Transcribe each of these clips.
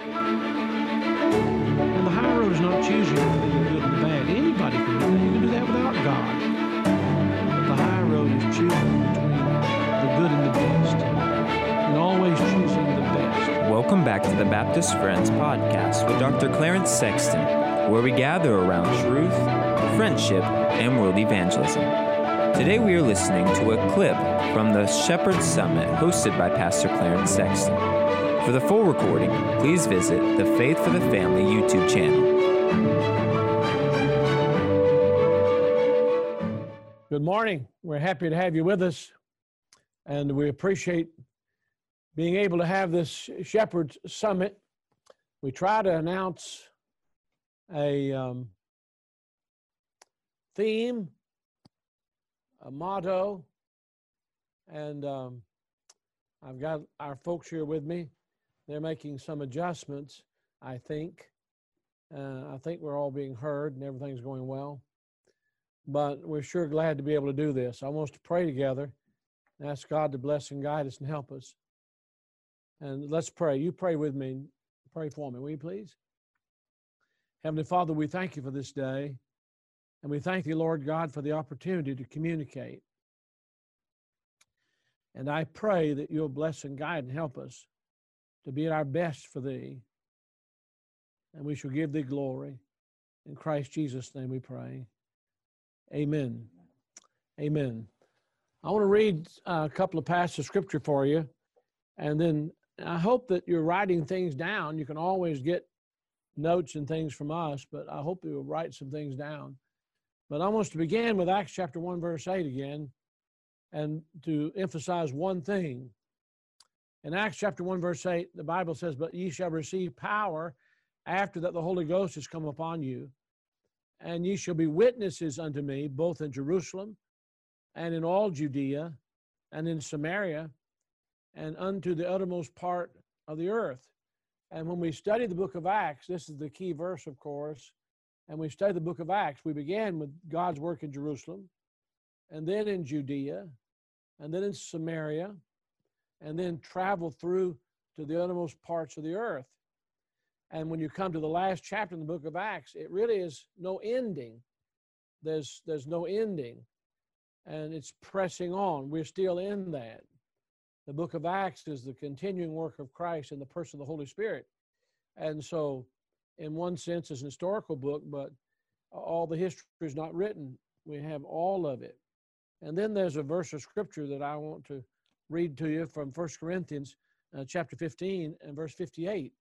The high road is not choosing between the good and the bad. Anybody can do that. You can do that without God. But the high road is choosing between the good and the best. And always choosing the best. Welcome back to the Baptist Friends podcast with Dr. Clarence Sexton, where we gather around truth, friendship, and world evangelism. Today we are listening to a clip from the Shepherd Summit hosted by Pastor Clarence Sexton. For the full recording, please visit the Faith for the Family YouTube channel. Good morning. We're happy to have you with us, and we appreciate being able to have this Shepherd's Summit. We try to announce a um, theme, a motto, and um, I've got our folks here with me. They're making some adjustments, I think. Uh, I think we're all being heard and everything's going well. But we're sure glad to be able to do this. I want us to pray together and ask God to bless and guide us and help us. And let's pray. You pray with me. Pray for me, will you please? Heavenly Father, we thank you for this day. And we thank you, Lord God, for the opportunity to communicate. And I pray that you'll bless and guide and help us to be at our best for thee. And we shall give thee glory. In Christ Jesus' name we pray. Amen. Amen. I want to read uh, a couple of passages of scripture for you. And then I hope that you're writing things down. You can always get notes and things from us, but I hope you'll write some things down. But I want us to begin with Acts chapter 1, verse 8 again, and to emphasize one thing. In Acts chapter 1, verse 8, the Bible says, But ye shall receive power after that the Holy Ghost has come upon you, and ye shall be witnesses unto me, both in Jerusalem and in all Judea and in Samaria and unto the uttermost part of the earth. And when we study the book of Acts, this is the key verse, of course, and we study the book of Acts, we began with God's work in Jerusalem, and then in Judea, and then in Samaria, and then travel through to the uttermost parts of the earth. And when you come to the last chapter in the book of Acts, it really is no ending. There's, there's no ending. And it's pressing on. We're still in that. The book of Acts is the continuing work of Christ in the person of the Holy Spirit. And so, in one sense, it's an historical book, but all the history is not written. We have all of it. And then there's a verse of scripture that I want to read to you from 1 Corinthians uh, chapter 15 and verse 58.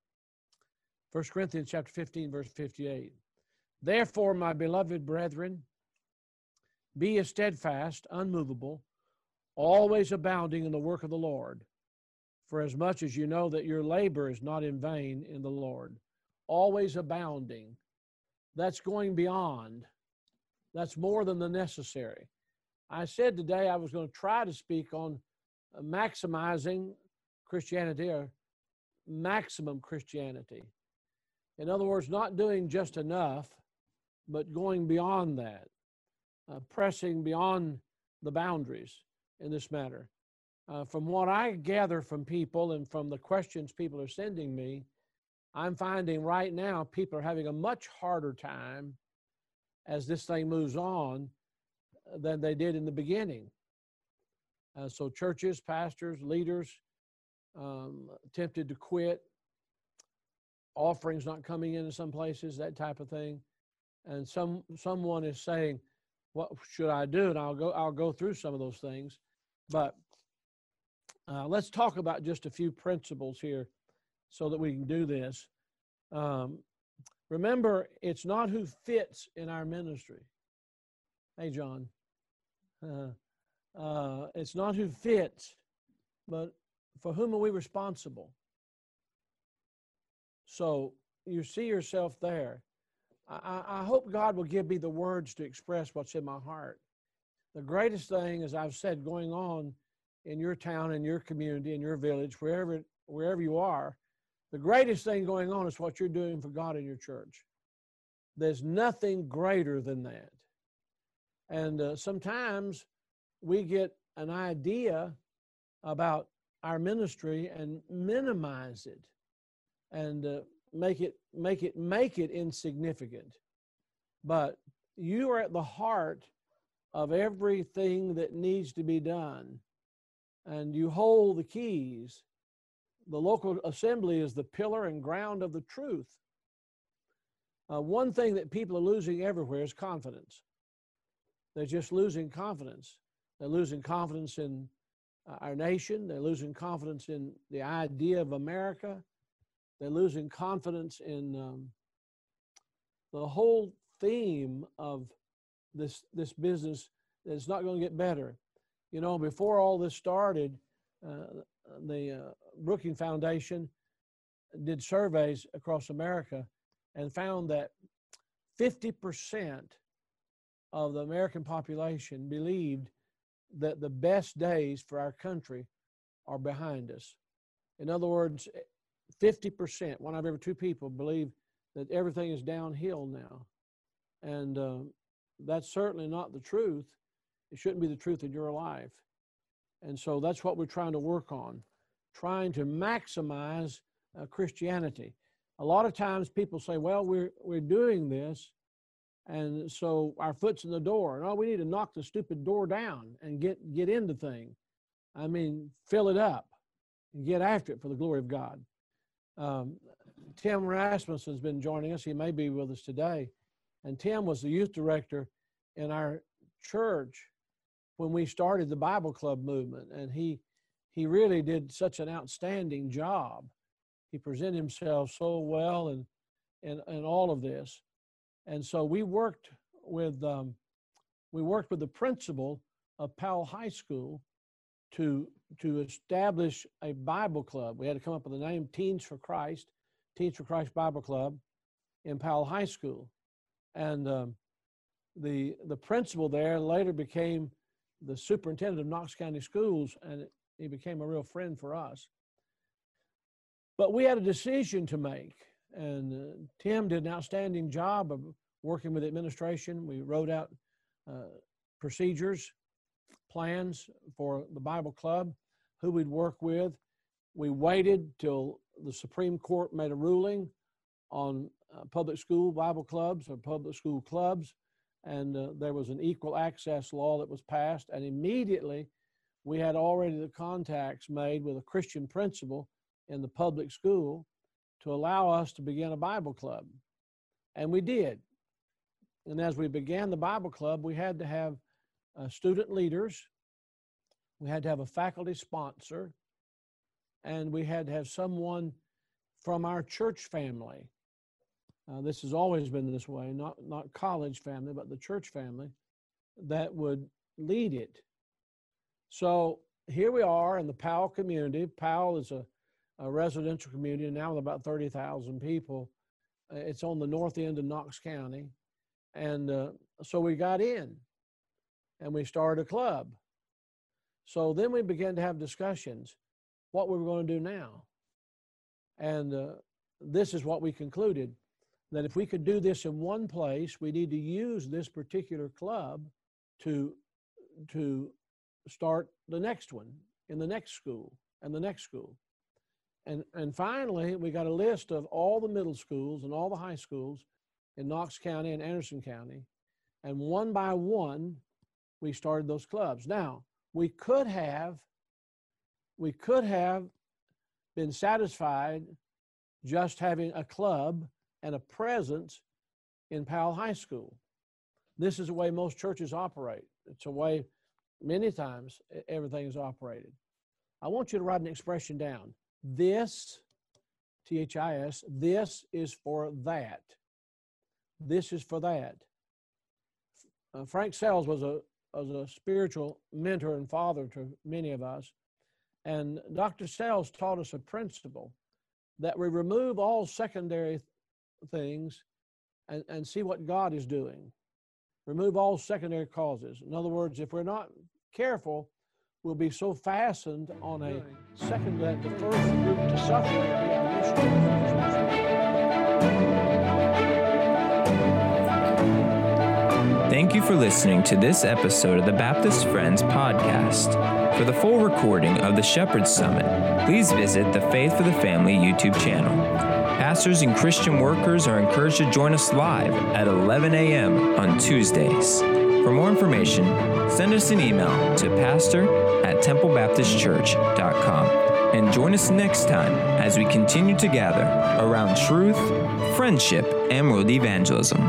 1 Corinthians chapter 15, verse 58. Therefore, my beloved brethren, be ye steadfast, unmovable, always abounding in the work of the Lord, for as much as you know that your labor is not in vain in the Lord. Always abounding. That's going beyond. That's more than the necessary. I said today I was going to try to speak on maximizing Christianity or maximum Christianity. In other words, not doing just enough, but going beyond that, uh, pressing beyond the boundaries in this matter. Uh, from what I gather from people and from the questions people are sending me, I'm finding right now people are having a much harder time as this thing moves on than they did in the beginning. Uh, so, churches, pastors, leaders um, tempted to quit, offerings not coming in in some places, that type of thing. And some someone is saying, "What should I do?" And I'll go I'll go through some of those things. But uh, let's talk about just a few principles here so that we can do this. Um, remember, it's not who fits in our ministry. Hey, John. Uh, uh, it's not who fits, but for whom are we responsible? So you see yourself there. I, I hope God will give me the words to express what's in my heart. The greatest thing, as I've said, going on in your town, in your community, in your village, wherever wherever you are, the greatest thing going on is what you're doing for God in your church. There's nothing greater than that. And uh, sometimes we get an idea about our ministry and minimize it. and uh, make it make it make it insignificant. But you are at the heart of everything that needs to be done, and you hold the keys. The local assembly is the pillar and ground of the truth. Uh, one thing that people are losing everywhere is confidence. They're just losing confidence. They're losing confidence in uh, our nation. They're losing confidence in the idea of America. They're losing confidence in um, the whole theme of this this business. It's not going to get better. You know, before all this started, uh, the uh, Brookings Foundation did surveys across America and found that 50% of the American population believed that the best days for our country are behind us. In other words, 50%, one out of every two people believe that everything is downhill now. And uh, that's certainly not the truth. It shouldn't be the truth in your life. And so that's what we're trying to work on, trying to maximize uh, Christianity. A lot of times people say, well, we're, we're doing this and so our foot's in the door. No, we need to knock the stupid door down and get get into thing. I mean, fill it up and get after it for the glory of God. Um, Tim Rasmussen's been joining us. He may be with us today. And Tim was the youth director in our church when we started the Bible Club movement. And he he really did such an outstanding job. He presented himself so well and and, and all of this. And so we worked with um, we worked with the principal of Powell High School to to establish a Bible club. We had to come up with the name Teens for Christ, Teens for Christ Bible Club, in Powell High School, and um, the the principal there later became the superintendent of Knox County Schools, and he became a real friend for us. But we had a decision to make and uh, Tim did an outstanding job of working with administration. We wrote out uh, procedures, plans for the Bible Club, who we'd work with. We waited till the Supreme Court made a ruling on uh, public school Bible clubs or public school clubs, and uh, there was an equal access law that was passed, and immediately we had already the contacts made with a Christian principal in the public school to allow us to begin a Bible club. And we did. And as we began the Bible club, we had to have uh, student leaders, we had to have a faculty sponsor, and we had to have someone from our church family. Uh, this has always been this way, not, not college family, but the church family that would lead it. So here we are in the Powell community. Powell is a a residential community now with about 30,000 people. Uh, it's on the north end of Knox County. And uh, so we got in and we started a club. So then we began to have discussions what we were going to do now. And uh, this is what we concluded that if we could do this in one place, we need to use this particular club to, to start the next one in the next school and the next school. And, and finally, we got a list of all the middle schools and all the high schools in Knox County and Anderson County. And one by one, we started those clubs. Now, we could have, we could have been satisfied just having a club and a presence in Powell High School. This is the way most churches operate. It's a way many times everything is operated. I want you to write an expression down. This, T H I S, this is for that. This is for that. Uh, Frank Sells was a, was a spiritual mentor and father to many of us. And Dr. Sells taught us a principle that we remove all secondary things and, and see what God is doing. Remove all secondary causes. In other words, if we're not careful, will be so fastened on a second that the first group to suffer Thank you for listening to this episode of the Baptist Friends podcast. For the full recording of the Shepherd's Summit, please visit the Faith for the Family YouTube channel. pastors and Christian workers are encouraged to join us live at 11 a.m. on Tuesdays. For more information, send us an email to pastor at templebaptistchurch.com and join us next time as we continue to gather around truth, friendship, and world evangelism.